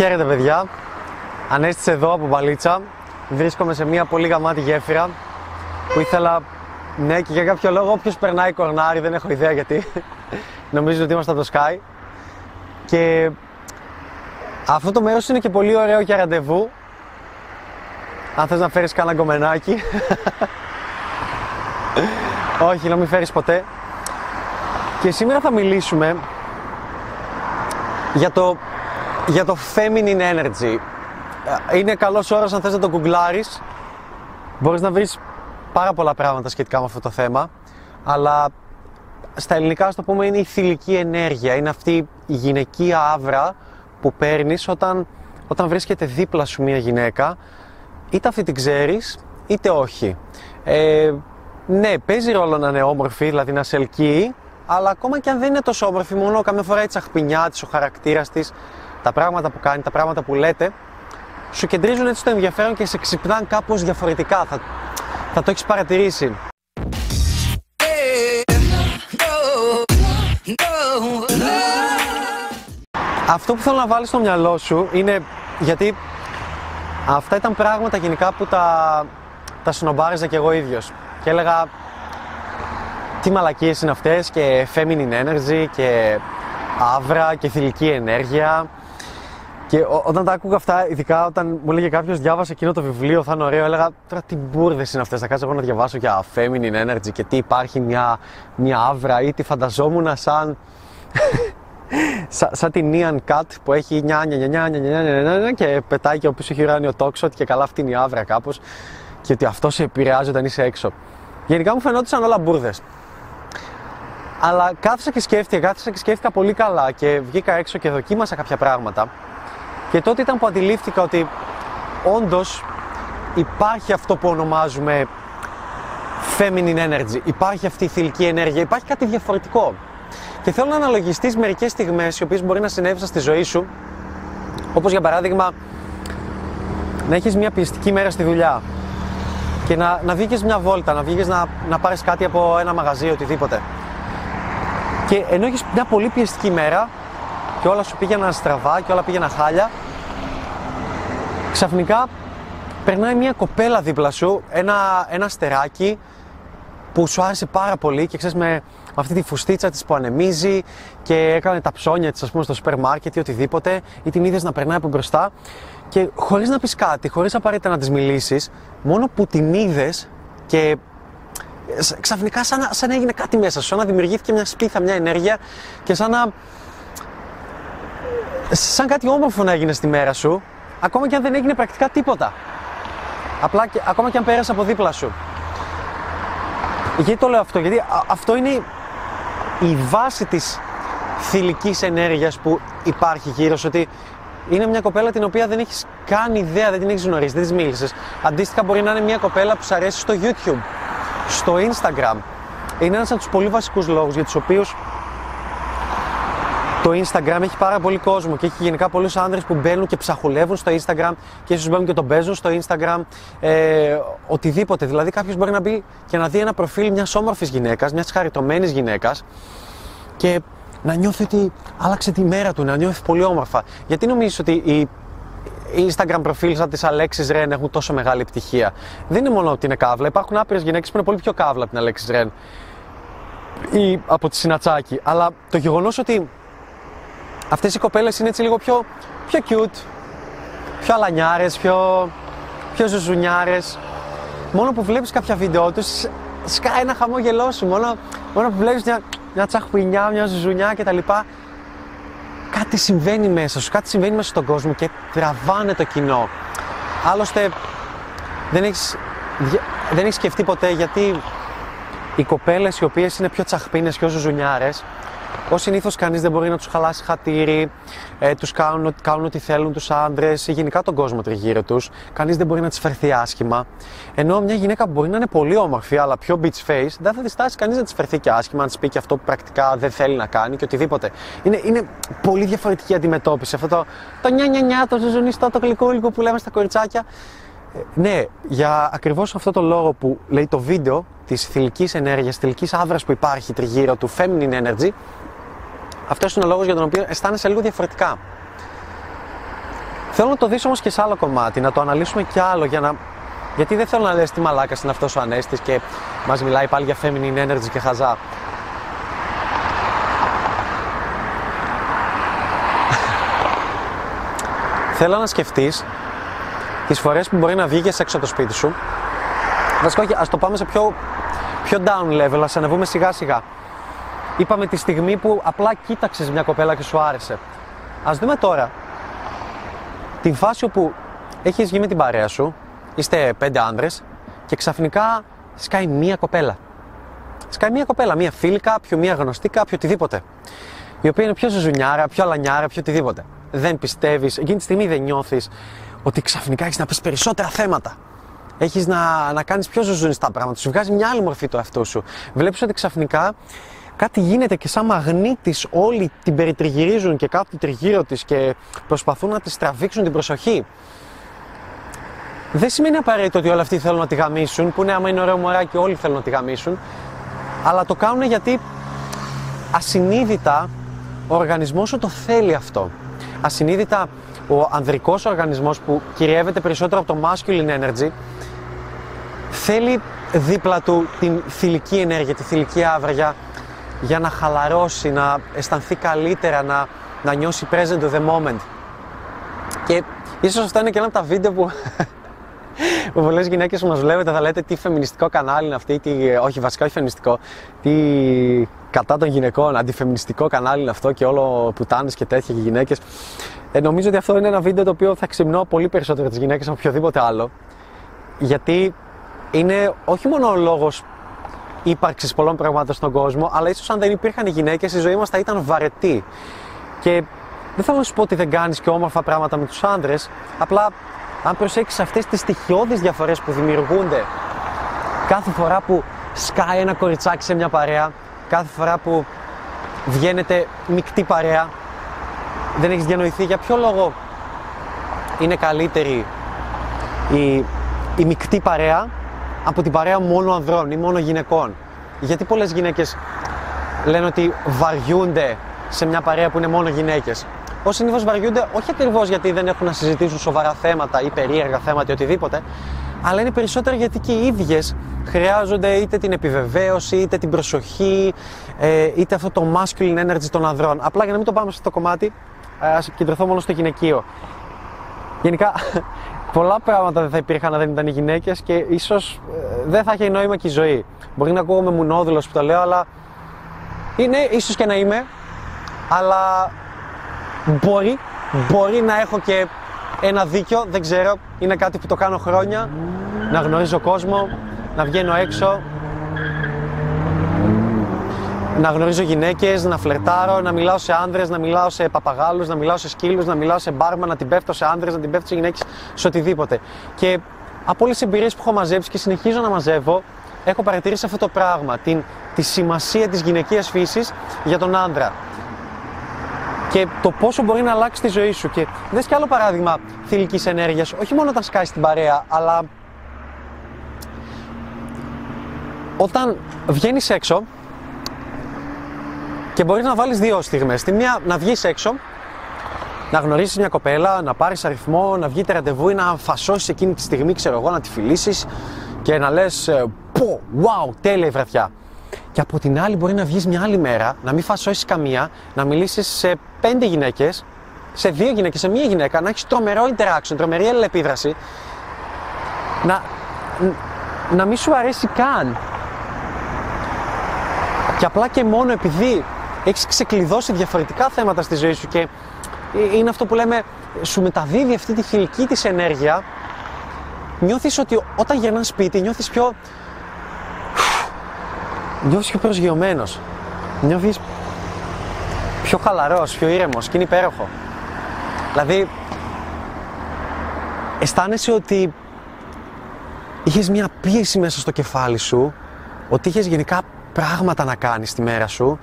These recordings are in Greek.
Χαίρετε παιδιά, Ανέστησε εδώ από Μπαλίτσα. Βρίσκομαι σε μια πολύ γαμάτη γέφυρα που ήθελα, ναι και για κάποιο λόγο όποιος περνάει κορνάρι, δεν έχω ιδέα γιατί, νομίζω ότι είμαστε από το Sky. Και αυτό το μέρος είναι και πολύ ωραίο για ραντεβού. Αν θες να φέρεις κανένα γκομενάκι. Όχι, να μην φέρεις ποτέ. Και σήμερα θα μιλήσουμε για το, για το feminine energy. Είναι καλός όρος αν θες να το γκουγκλάρεις. Μπορείς να βρεις πάρα πολλά πράγματα σχετικά με αυτό το θέμα. Αλλά στα ελληνικά, ας το πούμε, είναι η θηλυκή ενέργεια. Είναι αυτή η γυναικεία άβρα που παίρνεις όταν, όταν βρίσκεται δίπλα σου μια γυναίκα. Είτε αυτή την ξέρεις, είτε όχι. Ε, ναι, παίζει ρόλο να είναι όμορφη, δηλαδή να σε ελκύει, αλλά ακόμα και αν δεν είναι τόσο όμορφη, μόνο καμιά φορά η τσαχπινιά της, ο χαρακτήρας της, τα πράγματα που κάνει, τα πράγματα που λέτε, σου κεντρίζουν έτσι το ενδιαφέρον και σε ξυπνάνε κάπως διαφορετικά. Θα, θα το έχεις παρατηρήσει. Αυτό που θέλω να βάλεις στο μυαλό σου είναι γιατί αυτά ήταν πράγματα γενικά που τα, τα συνομπάριζα κι εγώ ίδιος και έλεγα τι μαλακίες είναι αυτές και feminine energy και άβρα και θηλυκή ενέργεια και όταν τα άκουγα αυτά, ειδικά όταν μου έλεγε κάποιος διάβασε εκείνο το βιβλίο, θα είναι ωραίο, έλεγα τώρα τι μπουρδες είναι αυτές. Θα κάτσω εγώ να διαβάσω για feminine energy και τι υπάρχει μια, μια άβρα ή τι φανταζόμουν σαν. σαν, την Ian Cat που έχει νιά, νιά, νιά, νιά, νιά, νιά, και πετάει και ο πίσω έχει ουράνιο τόξο ότι και καλά αυτή είναι η άβρα κάπως και ότι αυτό σε επηρεάζει όταν είσαι έξω. Γενικά μου φαινόντουσαν όλα μπουρδες. Αλλά κάθισα και σκέφτηκα, κάθισα και σκέφτηκα πολύ καλά και βγήκα έξω και δοκίμασα κάποια πράγματα. Και τότε ήταν που αντιλήφθηκα ότι όντως υπάρχει αυτό που ονομάζουμε feminine energy. Υπάρχει αυτή η θηλυκή ενέργεια, υπάρχει κάτι διαφορετικό. Και θέλω να αναλογιστείς μερικές στιγμές οι οποίες μπορεί να συνέβησαν στη ζωή σου, όπως για παράδειγμα να έχεις μια πιεστική μέρα στη δουλειά και να, να βγήκες μια βόλτα, να βγήκες να, να πάρεις κάτι από ένα μαγαζί, οτιδήποτε. Και ενώ έχεις μια πολύ πιεστική μέρα και όλα σου πήγαιναν στραβά και όλα πήγαιναν χάλια, ξαφνικά περνάει μια κοπέλα δίπλα σου, ένα, ένα στεράκι που σου άρεσε πάρα πολύ και ξέρεις με αυτή τη φουστίτσα της που ανεμίζει και έκανε τα ψώνια της ας πούμε στο σούπερ μάρκετ ή οτιδήποτε ή την είδες να περνάει από μπροστά. Και χωρίς να πεις κάτι, χωρίς απαραίτητα να της μιλήσεις, μόνο που την είδες και ξαφνικά σαν, σαν να έγινε κάτι μέσα σου, σαν να δημιουργήθηκε μια σπίθα, μια ενέργεια και σαν να... σαν κάτι όμορφο να έγινε στη μέρα σου, ακόμα και αν δεν έγινε πρακτικά τίποτα. Απλά και, ακόμα και αν πέρασε από δίπλα σου. Γιατί το λέω αυτό, γιατί αυτό είναι η βάση της θηλυκής ενέργειας που υπάρχει γύρω σου, ότι είναι μια κοπέλα την οποία δεν έχεις καν ιδέα, δεν την έχεις γνωρίσει, δεν της μίλησες. Αντίστοιχα, μπορεί να είναι μια κοπέλα που σου αρέσει στο YouTube, στο Instagram. Είναι ένας από τους πολύ βασικούς λόγους για τους οποίους το Instagram έχει πάρα πολύ κόσμο και έχει γενικά πολλούς άνδρες που μπαίνουν και ψαχουλεύουν στο Instagram και ίσως μπαίνουν και τον παίζουν στο Instagram. Ε, οτιδήποτε. Δηλαδή, κάποιος μπορεί να μπει και να δει ένα προφίλ μιας όμορφης γυναίκας, μιας χαριτωμένης γυναίκας και να νιώθει ότι άλλαξε τη μέρα του, να νιώθει πολύ όμορφα. Γιατί νομίζεις ότι οι Instagram προφίλ σαν τη Αλέξη Ρεν έχουν τόσο μεγάλη επιτυχία; Δεν είναι μόνο ότι είναι καύλα, υπάρχουν άπειρες γυναίκες που είναι πολύ πιο καύλα από την Αλέξη Ρεν ή από τη Συνατσάκη. Αλλά το γεγονός ότι αυτές οι κοπέλες είναι έτσι λίγο πιο, πιο cute, πιο αλανιάρες, πιο, πιο ζουζουνιάρες. Μόνο που βλέπεις κάποια βίντεο τους, σκάει ένα χαμόγελό σου. Μόνο, μόνο που βλέπεις μια μια τσαχπινιά, μια ζουζουνιά κτλ. Κάτι συμβαίνει μέσα σου, κάτι συμβαίνει μέσα στον κόσμο και τραβάνε το κοινό. Άλλωστε, δεν έχεις, δεν έχεις σκεφτεί ποτέ γιατί οι κοπέλες οι οποίες είναι πιο τσαχπίνες, πιο ζουζουνιάρες, Ω συνήθως, κανείς δεν μπορεί να τους χαλάσει χατήρι, ε, τους κάνουν, κάνουν ό,τι θέλουν τους άντρες ή γενικά τον κόσμο τριγύρω τους. Κανείς δεν μπορεί να της φερθεί άσχημα. Ενώ μια γυναίκα που μπορεί να είναι πολύ όμορφη, αλλά πιο beach face, δεν θα τη στάσει κανείς να της φερθεί και άσχημα, να της πει και αυτό που πρακτικά δεν θέλει να κάνει και οτιδήποτε. Είναι, είναι πολύ διαφορετική αντιμετώπιση. Αυτό το, το νιά νιά νιά, το ζουζουνιστό, το γλυκούλικο που λέμε στα κοριτσάκια. Ε, ναι, για ακριβώς αυτό το λόγο που λέει το βίντεο της θηλυκής ενέργειας, θηλυκής άβρας που υπάρχει τριγύρω του feminine energy, αυτό είναι ο λόγος για τον οποίο αισθάνεσαι λίγο διαφορετικά. Θέλω να το δεις όμως και σε άλλο κομμάτι, να το αναλύσουμε κι άλλο για να... Γιατί δεν θέλω να λες τι μαλάκας είναι αυτός ο Ανέστης και μας μιλάει πάλι για feminine energy και χαζά. θέλω να σκεφτείς τις φορές που μπορεί να βγήκες έξω από το σπίτι σου. Βασικά όχι, ας το πάμε σε πιο, πιο down level, ας ανεβούμε σιγά σιγά. Είπαμε τη στιγμή που απλά κοίταξες μια κοπέλα και σου άρεσε. Ας δούμε τώρα την φάση όπου έχεις βγει με την παρέα σου, είστε πέντε άνδρες και ξαφνικά σκάει μία κοπέλα. Σκάει μία κοπέλα, μία φίλη κάποιο, μία γνωστή κάποιο, οτιδήποτε. Η οποία είναι πιο ζουζουνιάρα, πιο αλανιάρα, πιο οτιδήποτε. Δεν πιστεύεις, εκείνη τη στιγμή δεν νιώθεις ότι ξαφνικά έχεις να πεις περισσότερα θέματα. Έχεις να, να κάνεις πιο ζουζουνιστά πράγματα, σου βγάζει μια άλλη μορφή το εαυτό σου. Βλέπεις ότι ξαφνικά κάτι γίνεται και σαν μαγνήτης όλοι την περιτριγυρίζουν και κάθονται τριγύρω της και προσπαθούν να της τραβήξουν την προσοχή. Δεν σημαίνει απαραίτητο ότι όλοι αυτοί θέλουν να τη γαμίσουν, που ναι, άμα είναι ωραίο μωράκι, όλοι θέλουν να τη γαμίσουν, αλλά το κάνουν γιατί ασυνείδητα ο οργανισμός σου το θέλει αυτό. Ασυνείδητα ο ανδρικός οργανισμός που κυριεύεται περισσότερο από το masculine energy θέλει δίπλα του την θηλυκή ενέργεια, τη θηλυκή άβρα για να χαλαρώσει, να αισθανθεί καλύτερα, να, να νιώσει present to the moment. Και ίσως αυτά είναι και ένα από τα βίντεο που, που πολλές γυναίκες που μας βλέπετε θα λέτε τι φεμινιστικό κανάλι είναι αυτή, τι, όχι βασικά όχι φεμινιστικό, τι κατά των γυναικών, αντιφεμινιστικό κανάλι είναι αυτό και όλο πουτάνες και τέτοια και γυναίκες. Ε, νομίζω ότι αυτό είναι ένα βίντεο το οποίο θα ξυμνώ πολύ περισσότερο τις γυναίκες από οποιοδήποτε άλλο. Γιατί είναι όχι μόνο ο λόγος ύπαρξης πολλών πραγμάτων στον κόσμο, αλλά ίσως αν δεν υπήρχαν οι γυναίκες, η ζωή μας θα ήταν βαρετή. Και δεν θέλω να σου πω ότι δεν κάνεις και όμορφα πράγματα με τους άντρες, απλά αν προσέξει αυτές τις στοιχειώδεις διαφορές που δημιουργούνται κάθε φορά που σκάει ένα κοριτσάκι σε μια παρέα, κάθε φορά που βγαίνετε μεικτή παρέα, δεν έχεις διανοηθεί για ποιο λόγο είναι καλύτερη η, η μεικτή παρέα από την παρέα μόνο ανδρών ή μόνο γυναικών. Γιατί πολλές γυναίκες λένε ότι βαριούνται σε μια παρέα που είναι μόνο γυναίκες; Ω συνήθως βαριούνται όχι ακριβώς γιατί δεν έχουν να συζητήσουν σοβαρά θέματα ή περίεργα θέματα ή οτιδήποτε, αλλά είναι περισσότερο γιατί και οι ίδιες χρειάζονται είτε την επιβεβαίωση, είτε την προσοχή, ε, είτε αυτό το masculine energy των ανδρών. Απλά για να μην το πάμε σε αυτό το κομμάτι, ας κεντρωθώ μόνο στο γυναικείο. Γενικά, πολλά πράγματα δεν θα υπήρχαν αν δεν ήταν οι γυναίκες και ίσως ε, δεν θα έχει νόημα και η ζωή. Μπορεί να ακούγομαι μουνόδουλος που το λέω, αλλά είναι ίσως και να είμαι, αλλά μπορεί, μπορεί να έχω και ένα δίκιο, δεν ξέρω. Είναι κάτι που το κάνω χρόνια, να γνωρίζω κόσμο, να βγαίνω έξω, να γνωρίζω γυναίκες, να φλερτάρω, να μιλάω σε άνδρες, να μιλάω σε παπαγάλους, να μιλάω σε σκύλους, να μιλάω σε μπάρμα, να την πέφτω σε άνδρες, να την πέφτω σε γυναίκες, σε οτιδήποτε. Και από όλες τις εμπειρίες που έχω μαζέψει και συνεχίζω να μαζεύω, έχω παρατηρήσει αυτό το πράγμα. Την, τη σημασία της γυναικείας φύσης για τον άνδρα. Και το πόσο μπορεί να αλλάξει τη ζωή σου. Και δες και άλλο παράδειγμα θηλυκής ενέργειας, όχι μόνο όταν σκάει στην παρέα, αλλά όταν βγαίνεις έξω και μπορεί να βάλεις δύο στιγμές. Τη μία να βγεις έξω, να γνωρίσεις μια κοπέλα, να πάρεις αριθμό, να βγείτε ραντεβού ή να φασώσεις εκείνη τη στιγμή, ξέρω εγώ, να τη φιλήσεις και να λες: Πω, wow, τέλεια η βραδιά. Και από την άλλη, μπορεί να βγεις μια άλλη μέρα, να μην φασώσεις καμία, να μιλήσεις σε πέντε γυναίκες, σε δύο γυναίκες, σε μία γυναίκα, να έχεις τρομερό interaction, τρομερή αλληλεπίδραση, να, να μην σου αρέσει καν. Και απλά και μόνο επειδή έχεις ξεκλειδώσει διαφορετικά θέματα στη ζωή σου και είναι αυτό που λέμε, σου μεταδίδει αυτή τη χιλική της ενέργεια, νιώθεις ότι όταν γυρνάς σπίτι νιώθεις πιο... νιώθεις πιο προσγειωμένος, νιώθεις πιο χαλαρός, πιο ήρεμος και είναι υπέροχο. Δηλαδή, αισθάνεσαι ότι είχες μια πίεση μέσα στο κεφάλι σου, ότι είχες γενικά πράγματα να κάνεις τη μέρα σου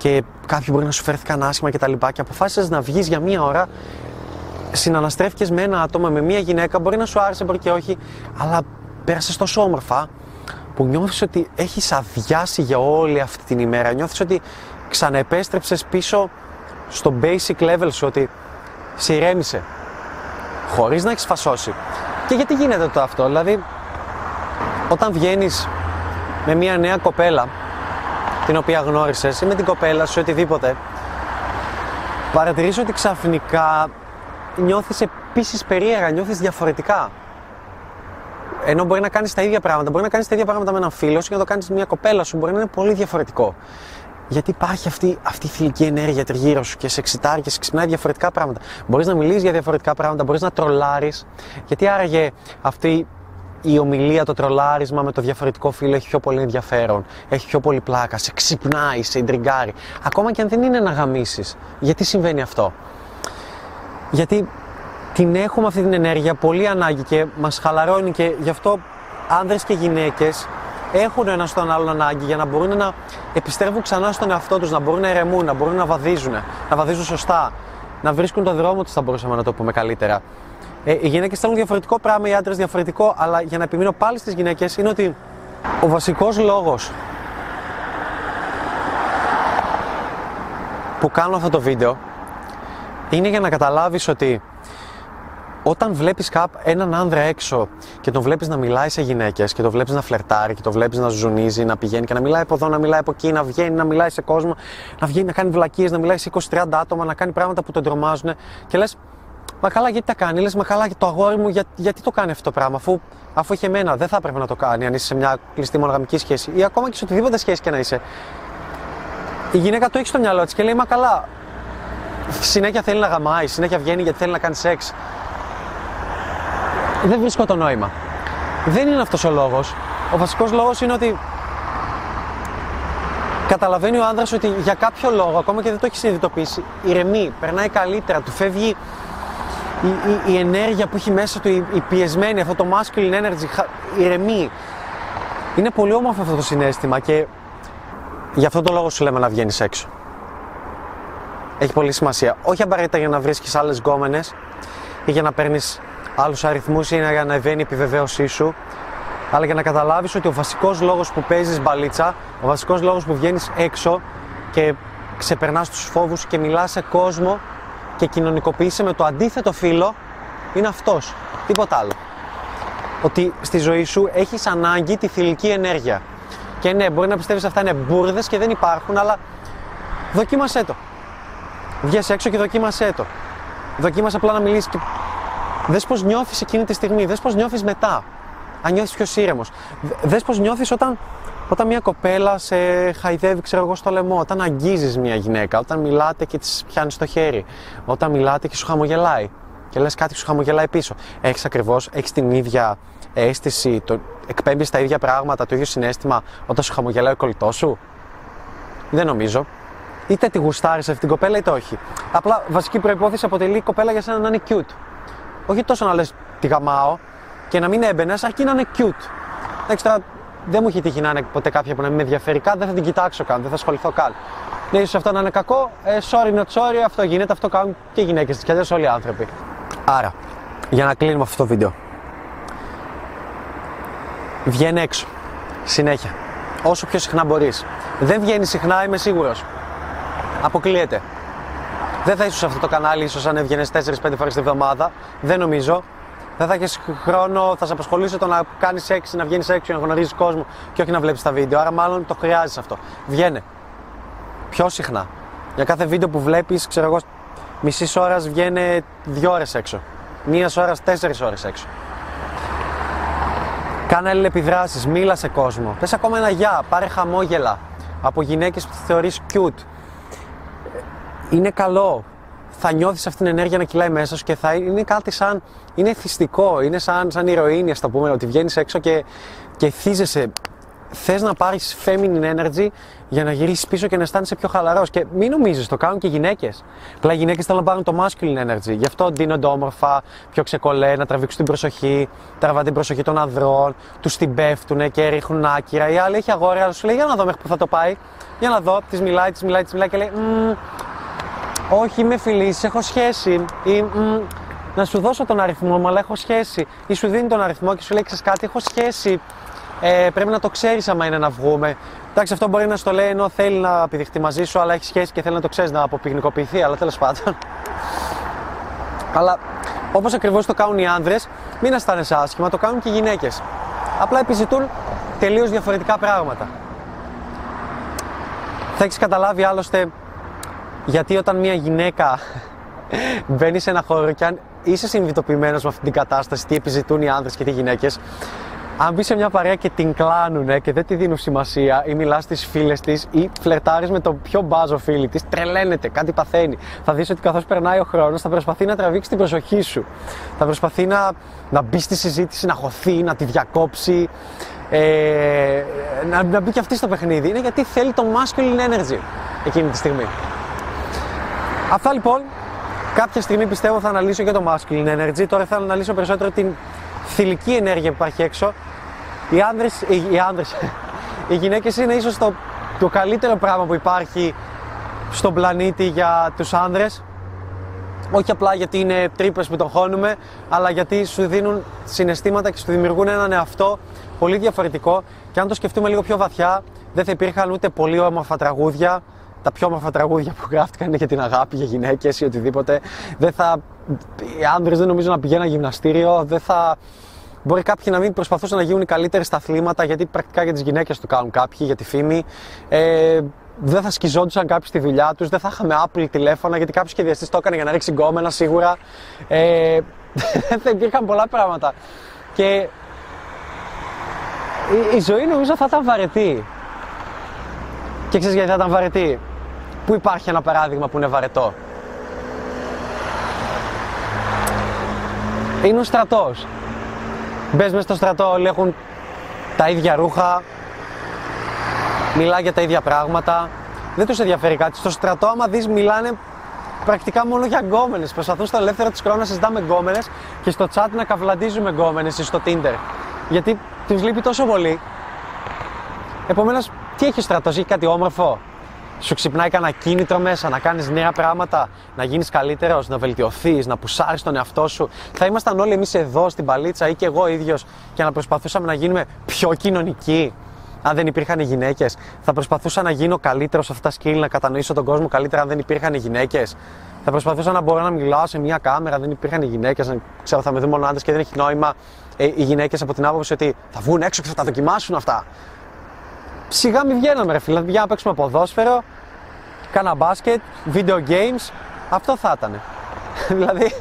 και κάποιοι μπορεί να σου φέρθηκαν άσχημα κτλ. Και, και αποφάσισες να βγεις για μία ώρα, συναναστρέφηκε με ένα άτομο, με μία γυναίκα, μπορεί να σου άρεσε, μπορεί και όχι, αλλά πέρασες τόσο όμορφα που νιώθεις ότι έχεις αδειάσει για όλη αυτή την ημέρα. Νιώθεις ότι ξαναεπέστρεψες πίσω στο basic level σου, ότι σε ηρέμησε. χωρίς να έχεις φασώσει. Και γιατί γίνεται το αυτό, δηλαδή, όταν βγαίνεις με μια νέα κοπέλα την οποία γνώρισες ή με την κοπέλα σου οτιδήποτε παρατηρείς ότι ξαφνικά νιώθεις επίσης περίεργα, νιώθεις διαφορετικά. Ενώ μπορεί να κάνεις τα ίδια πράγματα, μπορεί να κάνεις τα ίδια πράγματα με έναν φίλο σου και να το κάνεις με μια κοπέλα σου, μπορεί να είναι πολύ διαφορετικό. Γιατί υπάρχει αυτή, αυτή η θηλυκή ενέργεια τριγύρω σου και σε εξητάρει και σε ξυπνάει διαφορετικά πράγματα. Μπορείς να μιλήσεις για διαφορετικά πράγματα, μπορείς να τρολάρεις. Γιατί άραγε αυτή η ομιλία, το τρολάρισμα με το διαφορετικό φίλο έχει πιο πολύ ενδιαφέρον, έχει πιο πολύ πλάκα, σε ξυπνάει, σε ιντριγκάρει. Ακόμα και αν δεν είναι να γαμίσεις. Γιατί συμβαίνει αυτό; Γιατί την έχουμε αυτή την ενέργεια πολύ ανάγκη και μας χαλαρώνει και γι' αυτό άνδρες και γυναίκες έχουν ένα στον άλλον ανάγκη για να μπορούν να επιστρέφουν ξανά στον εαυτό τους, να μπορούν να ερεμούν, να μπορούν να βαδίζουν, να βαδίζουν σωστά, να βρίσκουν το δρόμο τους θα μπορούσαμε να το πούμε καλύτερα. Ε, οι γυναίκες θέλουν διαφορετικό πράγμα, οι άντρες διαφορετικό, αλλά για να επιμείνω πάλι στις γυναίκες είναι ότι ο βασικός λόγος που κάνω αυτό το βίντεο είναι για να καταλάβεις ότι όταν βλέπεις κάπου έναν άνδρα έξω και τον βλέπεις να μιλάει σε γυναίκες και τον βλέπεις να φλερτάρει και τον βλέπεις να ζουνίζει, να πηγαίνει και να μιλάει από εδώ, να μιλάει από εκεί, να βγαίνει, να μιλάει σε κόσμο, να βγαίνει να κάνει βλακίες, να μιλάει σε 20-30 άτομα, να κάνει πράγματα που τον τρομάζουν και λες Μα καλά, γιατί τα κάνει. Λες, μα καλά, το αγόρι μου, για, γιατί το κάνει αυτό το πράγμα, αφού, αφού έχει εμένα. Δεν θα έπρεπε να το κάνει αν είσαι σε μια κλειστή μονογαμική σχέση ή ακόμα και σε οτιδήποτε σχέση και να είσαι. Η γυναίκα το έχει στο μυαλό της και λέει, Μα καλά, συνέχεια θέλει να γαμάει, συνέχεια βγαίνει γιατί θέλει να κάνει σεξ. Δεν βρίσκω το νόημα. Δεν είναι αυτός ο λόγος. Ο βασικός λόγος είναι ότι καταλαβαίνει ο άνδρας ότι για κάποιο λόγο, ακόμα και δεν το έχει συνειδητοποιήσει, ηρεμεί, περνάει καλύτερα, του φεύγει η, η, η, ενέργεια που έχει μέσα του, η, η πιεσμένη, αυτό το masculine energy, ηρεμεί. Είναι πολύ όμορφο αυτό το συνέστημα και γι' αυτό το λόγο σου λέμε να βγαίνεις έξω. Έχει πολύ σημασία. Όχι απαραίτητα για να βρίσκεις άλλες γκόμενες ή για να παίρνεις άλλους αριθμούς ή για να ευαίνει η επιβεβαίωσή σου, αλλά για να καταλάβεις ότι ο βασικός λόγος που παίζεις μπαλίτσα, ο βασικός λόγος που βγαίνεις έξω και ξεπερνάς τους φόβους και μιλάς σε κόσμο και κοινωνικοποιήσει με το αντίθετο φύλλο είναι αυτός, τίποτα άλλο. Ότι στη ζωή σου έχεις ανάγκη τη θηλυκή ενέργεια. Και ναι, μπορεί να πιστεύεις αυτά είναι μπουρδες και δεν υπάρχουν, αλλά δοκίμασέ το. Βγες έξω και δοκίμασέ το. Δοκίμασε απλά να μιλήσεις και δες πώς νιώθεις εκείνη τη στιγμή, δες πώς νιώθεις μετά. Αν νιώθεις πιο ήρεμος. Δες πώς νιώθεις όταν όταν μια κοπέλα σε χαϊδεύει, ξέρω εγώ, στο λαιμό, όταν αγγίζεις μια γυναίκα, όταν μιλάτε και της πιάνεις το χέρι, όταν μιλάτε και σου χαμογελάει και λες κάτι σου χαμογελάει πίσω. Έχεις ακριβώς, έχεις την ίδια αίσθηση, το, εκπέμπεις τα ίδια πράγματα, το ίδιο συνέστημα όταν σου χαμογελάει ο κολλητός σου; Δεν νομίζω. Είτε τη γουστάρεις αυτή την κοπέλα είτε όχι. Απλά βασική προπόθεση αποτελεί η κοπέλα για σένα να είναι cute. Όχι τόσο να λες τη γαμάω και να μην έμπαινες, αρκεί να είναι cute. Εντάξει τώρα δεν μου έχει τύχει να είναι ποτέ κάποια που να μην με ενδιαφέρει καν, δεν θα την κοιτάξω καν, δεν θα ασχοληθώ καν. Ναι, ίσως αυτό να είναι κακό, ε, sorry not sorry, αυτό γίνεται, αυτό κάνουν και οι γυναίκες και αλλιώς όλοι οι άνθρωποι. Άρα, για να κλείνουμε αυτό το βίντεο. Βγαίνει έξω. Συνέχεια. Όσο πιο συχνά μπορείς. Δεν βγαίνει συχνά, είμαι σίγουρος. Αποκλείεται. Δεν θα είσαι σε αυτό το κανάλι, ίσως αν έβγαινες 4-5 φορές την εβδομάδα. Δεν νομίζω δεν θα έχεις χρόνο, θα σε απασχολήσει το να κάνεις έξι, να βγαίνεις έξω, να γνωρίζεις κόσμο και όχι να βλέπεις τα βίντεο. Άρα, μάλλον το χρειάζεσαι αυτό. Βγαίνε. Πιο συχνά. Για κάθε βίντεο που βλέπεις, ξέρω εγώ, μισής ώρας βγαίνει δύο ώρες έξω. Μίας ώρας, τέσσερις ώρες έξω. Κάνε αλληλεπιδράσεις, μίλα σε κόσμο. Πες ακόμα ένα γεια, πάρε χαμόγελα από γυναίκες που θεωρείς cute. Είναι καλό θα νιώθεις αυτή την ενέργεια να κυλάει μέσα σου και θα είναι κάτι σαν. είναι θυστικό, είναι σαν, σαν ηρωίνη, ας το πούμε, ότι βγαίνεις έξω και, και θύζεσαι. Θες να πάρεις feminine energy για να γυρίσεις πίσω και να αισθάνεσαι πιο χαλαρός. Και μην νομίζεις, το κάνουν και οι γυναίκες. Απλά οι γυναίκες θέλουν να πάρουν το masculine energy. Γι' αυτό ντύνονται όμορφα, πιο ξεκολέ, να τραβήξουν την προσοχή, τραβάνε την προσοχή των ανδρών, τους την πέφτουν και ρίχνουν άκυρα. Η άλλη έχει αγόρια, αλλά σου λέει για να δω μέχρι που θα το πάει. Για να δω, της μιλάει, της μιλάει, της μιλάει και λέει όχι με φιλήσει, έχω σχέση. Ή μ, να σου δώσω τον αριθμό μου, αλλά έχω σχέση. Ή σου δίνει τον αριθμό και σου λέει κάτι, έχω σχέση. Ε, πρέπει να το ξέρεις άμα είναι να βγούμε. Εντάξει, αυτό μπορεί να στο λέει ενώ θέλει να πηδηχτεί μαζί σου, αλλά έχει σχέση και θέλει να το ξέρεις να αποπυγνικοποιηθεί, αλλά τέλος πάντων. αλλά Όπως ακριβώς το κάνουν οι άνδρες, μην αισθάνεσαι άσχημα, το κάνουν και οι γυναίκες. Απλά επιζητούν τελείως διαφορετικά πράγματα. Θα έχεις καταλάβει άλλωστε γιατί όταν μια γυναίκα μπαίνει σε ένα χώρο και αν είσαι συνειδητοποιημένος με αυτή την κατάσταση, τι επιζητούν οι άνδρες και τι γυναίκες, αν μπεις σε μια παρέα και την κλάνουνε και δεν τη δίνουν σημασία ή μιλάς στις φίλες της ή φλερτάρεις με το πιο μπάζο φίλη της, τρελαίνεται, κάτι παθαίνει. Θα δεις ότι καθώς περνάει ο χρόνος θα προσπαθεί να τραβήξει την προσοχή σου. Θα προσπαθεί να, να μπει στη συζήτηση, να χωθεί, να τη διακόψει. Ε, να, να μπει και αυτή στο παιχνίδι. Είναι γιατί θέλει το masculine energy εκείνη τη στιγμή. Αυτά λοιπόν. Κάποια στιγμή πιστεύω θα αναλύσω και το masculine energy. Τώρα θα αναλύσω περισσότερο την θηλυκή ενέργεια που υπάρχει έξω. Οι άνδρες, οι, οι, άνδρες, οι γυναίκες είναι ίσως το, το καλύτερο πράγμα που υπάρχει στον πλανήτη για τους άνδρες. Όχι απλά γιατί είναι τρύπες που τον χώνουμε, αλλά γιατί σου δίνουν συναισθήματα και σου δημιουργούν έναν εαυτό πολύ διαφορετικό. Και αν το σκεφτούμε λίγο πιο βαθιά, δεν θα υπήρχαν ούτε πολύ όμορφα τραγούδια, τα πιο όμορφα τραγούδια που γράφτηκαν είναι για την αγάπη, για γυναίκες ή οτιδήποτε. Δεν θα, οι άνδρες δεν νομίζω να πηγαίνουν γυμναστήριο, δεν θα, Μπορεί κάποιοι να μην προσπαθούσαν να γίνουν οι καλύτεροι στα αθλήματα, γιατί πρακτικά για τις γυναίκες το κάνουν κάποιοι, για τη φήμη. Ε, δεν θα σκιζόντουσαν κάποιοι στη δουλειά τους, δεν θα είχαμε Apple τηλέφωνα, γιατί κάποιος σχεδιαστής το έκανε για να ρίξει γκόμενα σίγουρα. Ε, θα υπήρχαν πολλά πράγματα. Και η, η ζωή νομίζω θα ήταν βαρετή. Και ξέρεις γιατί θα ήταν βαρετή; Πού υπάρχει ένα παράδειγμα που είναι βαρετό; Είναι ο στρατός. Μπες μέσα στο στρατό, όλοι έχουν τα ίδια ρούχα, μιλάει για τα ίδια πράγματα. Δεν τους ενδιαφέρει κάτι. Στο στρατό, άμα δεις, μιλάνε πρακτικά μόνο για γκόμενες. Προσπαθούν στο ελεύθερο της χρόνο να συζητάμε γκόμενες και στο chat να καυλαντίζουμε γκόμενες ή στο Tinder. Γιατί τους λείπει τόσο πολύ. Επομένως, τι έχει ο στρατός, έχει κάτι όμορφο; Σου ξυπνάει κανένα κίνητρο μέσα να κάνεις νέα πράγματα, να γίνεις καλύτερος, να βελτιωθείς, να πουσάρεις τον εαυτό σου. Θα ήμασταν όλοι εμείς εδώ στην παλίτσα ή και εγώ ίδιος και να προσπαθούσαμε να γίνουμε πιο κοινωνικοί. Αν δεν υπήρχαν οι γυναίκες, θα προσπαθούσα να γίνω καλύτερος σε αυτά τα σκύλ, να κατανοήσω τον κόσμο καλύτερα αν δεν υπήρχαν οι γυναίκες. Θα προσπαθούσα να μπορώ να μιλάω σε μια κάμερα, αν δεν υπήρχαν οι γυναίκες. Να ξέρω, θα με δουν μόνο άντρε και δεν έχει νόημα ε, οι γυναίκες από την άποψη ότι θα βγουν έξω και θα τα δοκιμάσουν αυτά σιγά μην βγαίναμε ρε φίλε, να παίξουμε ποδόσφαιρο, κάνα μπάσκετ, video games, αυτό θα ήταν. δηλαδή,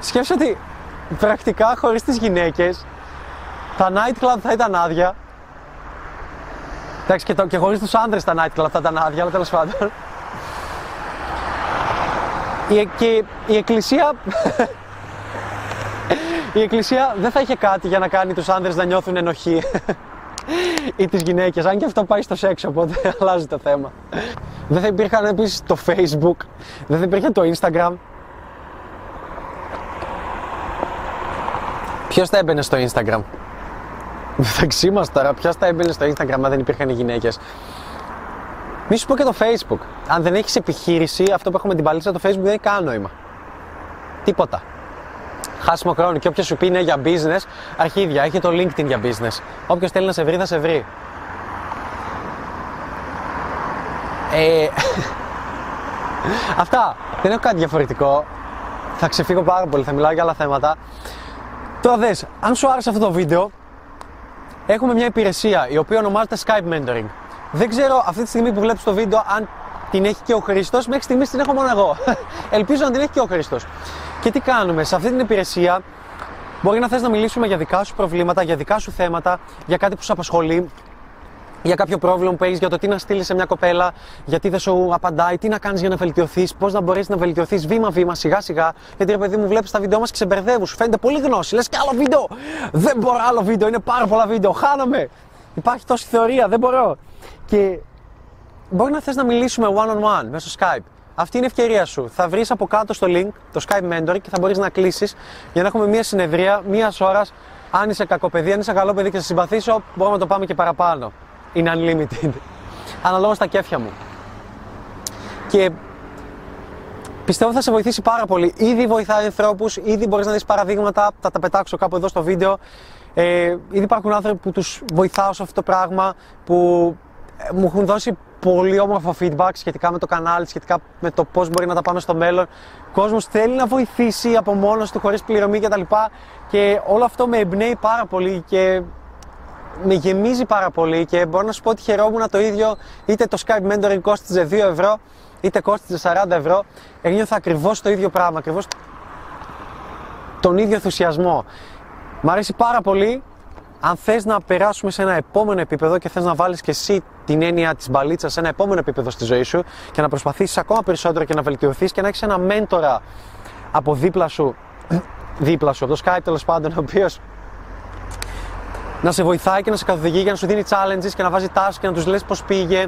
σκέψω ότι πρακτικά χωρίς τις γυναίκες, τα nightclub θα ήταν άδεια. Εντάξει, και, το, και χωρίς τους άντρες τα nightclub θα ήταν άδεια, αλλά τέλος πάντων. Η, και η εκκλησία η εκκλησία δεν θα είχε κάτι για να κάνει τους άνδρες να νιώθουν ενοχή ή τις γυναίκες, αν και αυτό πάει στο σεξ, οπότε αλλάζει το θέμα. Δεν θα υπήρχαν επίσης το facebook, δεν θα υπήρχε το instagram. Ποιος θα έμπαινε στο instagram; μεταξύ μας τώρα, ποιος θα έμπαινε στο instagram αν δεν υπήρχαν οι γυναίκες; Μη σου πω και το facebook. Αν δεν έχεις επιχείρηση, αυτό που έχουμε την παλίτσα το facebook δεν έχει κανένα νόημα. Τίποτα χάσιμο χρόνο. Και όποιος σου πει είναι για business, αρχίδια, έχει το LinkedIn για business. Όποιος θέλει να σε βρει, θα σε βρει. Ε, αυτά. Δεν έχω κάτι διαφορετικό. Θα ξεφύγω πάρα πολύ, θα μιλάω για άλλα θέματα. Τώρα δες, αν σου άρεσε αυτό το βίντεο, έχουμε μια υπηρεσία η οποία ονομάζεται Skype Mentoring. Δεν ξέρω αυτή τη στιγμή που βλέπεις το βίντεο αν την έχει και ο Χρήστος. Μέχρι στιγμής την έχω μόνο εγώ. Ελπίζω να την έχει και ο Χρήστος. Και τι κάνουμε, σε αυτή την υπηρεσία μπορεί να θες να μιλήσουμε για δικά σου προβλήματα, για δικά σου θέματα, για κάτι που σου απασχολεί, για κάποιο πρόβλημα που έχεις, για το τι να στείλεις σε μια κοπέλα, γιατί δεν σου απαντάει, τι να κάνεις για να βελτιωθείς, πώς να μπορέσεις να βελτιωθείς βήμα-βήμα, σιγά-σιγά. Γιατί ρε παιδί μου, βλέπεις τα βίντεο μας και σε μπερδεύουν, σου φαίνεται πολύ γνώση. Λες και άλλο βίντεο. Δεν μπορώ άλλο βίντεο, είναι πάρα πολλά βίντεο. Χάνομαι. Υπάρχει τόση θεωρία, δεν μπορώ. Και μπορεί να θες να μιλήσουμε one-on-one μέσω Skype. Αυτή είναι η ευκαιρία σου. Θα βρεις από κάτω στο link το Skype Mentor και θα μπορείς να κλείσεις για να έχουμε μια συνεδρία μίας ώρας. Αν είσαι κακό παιδί, αν είσαι καλό παιδί και σε συμπαθήσω, μπορούμε να το πάμε και παραπάνω. Είναι unlimited. Αναλόγως στα κέφια μου. Και πιστεύω θα σε βοηθήσει πάρα πολύ. Ήδη βοηθάει ανθρώπους, ήδη μπορείς να δεις παραδείγματα. Θα τα πετάξω κάπου εδώ στο βίντεο. Ε, ήδη υπάρχουν άνθρωποι που τους βοηθάω σε αυτό το πράγμα, που ε, μου έχουν δώσει πολύ όμορφο feedback σχετικά με το κανάλι, σχετικά με το πώς μπορεί να τα πάμε στο μέλλον. Ο κόσμος θέλει να βοηθήσει από μόνος του, χωρίς πληρωμή κτλ. Και όλο αυτό με εμπνέει πάρα πολύ και με γεμίζει πάρα πολύ και μπορώ να σου πω ότι χαιρόμουν το ίδιο είτε το Skype Mentoring κόστιζε 2 ευρώ είτε κόστιζε 40 ευρώ ένιωθα ακριβώς το ίδιο πράγμα, ακριβώς τον ίδιο ενθουσιασμό. Μ' αρέσει πάρα πολύ αν θες να περάσουμε σε ένα επόμενο επίπεδο και θες να βάλεις και εσύ την έννοια της μπαλίτσας σε ένα επόμενο επίπεδο στη ζωή σου και να προσπαθήσεις ακόμα περισσότερο και να βελτιωθείς και να έχεις ένα μέντορα από δίπλα σου, δίπλα σου, από το Skype τέλος πάντων, ο οποίος να σε βοηθάει και να σε καθοδηγεί και να σου δίνει challenges και να βάζει tasks και να τους λες πώς πήγε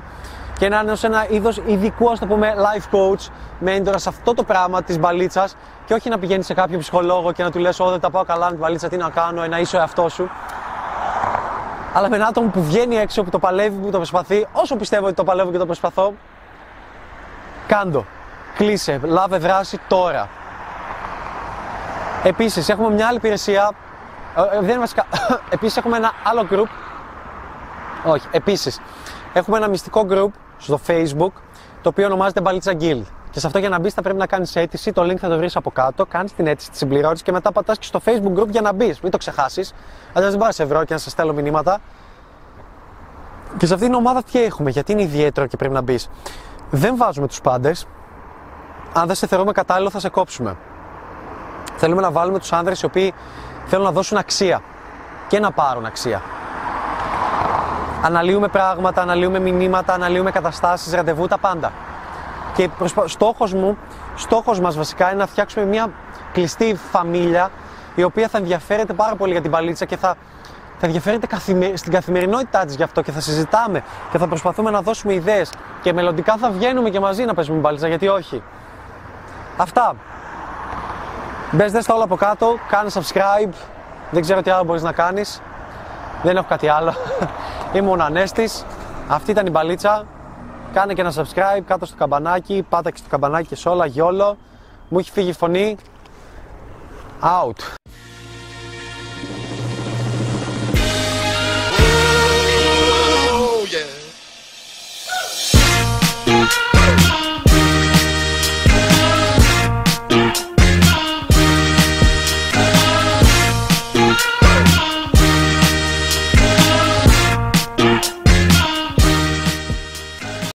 και να είναι ως ένα είδος ειδικού, ας το πούμε, life coach, mentor σε αυτό το πράγμα της μπαλίτσας και όχι να πηγαίνει σε κάποιο ψυχολόγο και να του λες: Ω, δεν τα πάω καλά με την μπαλίτσα, τι να κάνω, να είσαι ο εαυτό σου αλλά με ένα άτομο που βγαίνει έξω, που το παλεύει, που το προσπαθεί, όσο πιστεύω ότι το παλεύω και το προσπαθώ, κάντο. Κλείσε, λάβε δράση τώρα. Επίσης, έχουμε μια άλλη υπηρεσία, ε, ε, δεν βασικά, επίσης έχουμε ένα άλλο group, όχι, επίσης, έχουμε ένα μυστικό group στο facebook, το οποίο ονομάζεται Μπαλίτσα Guild. Και σε αυτό για να μπεις θα πρέπει να κάνεις αίτηση. Το link θα το βρεις από κάτω. Κάνεις την αίτηση, της συμπληρώνει και μετά πατάς και στο Facebook group για να μπεις. Μην το ξεχάσεις. Αλλιώς δεν σε ευρώ και να σας στέλνω μηνύματα. Και σε αυτήν την ομάδα τι έχουμε, γιατί είναι ιδιαίτερο και πρέπει να μπεις. Δεν βάζουμε τους πάντες. Αν δεν σε θεωρούμε κατάλληλο, θα σε κόψουμε. Θέλουμε να βάλουμε τους άνδρες οι οποίοι θέλουν να δώσουν αξία και να πάρουν αξία. Αναλύουμε πράγματα, αναλύουμε μηνύματα, αναλύουμε καταστάσεις, ραντεβού, τα πάντα. Και προσπα... στόχος μου, στόχος μας βασικά είναι να φτιάξουμε μια κλειστή φαμίλια η οποία θα ενδιαφέρεται πάρα πολύ για την παλίτσα και θα, θα ενδιαφέρεται στην καθημερινότητά της γι' αυτό και θα συζητάμε και θα προσπαθούμε να δώσουμε ιδέες και μελλοντικά θα βγαίνουμε και μαζί να παίζουμε μπαλίτσα γιατί όχι. Αυτά. Μπες δες τα όλα από κάτω, κάνε subscribe, δεν ξέρω τι άλλο μπορείς να κάνεις. Δεν έχω κάτι άλλο. Είμαι ο Ανέστης, αυτή ήταν η μπαλίτσα. Κάνε και ένα subscribe κάτω στο καμπανάκι, πάτα και στο καμπανάκι και σε όλα, γιόλο. Μου έχει φύγει η φωνή. Out.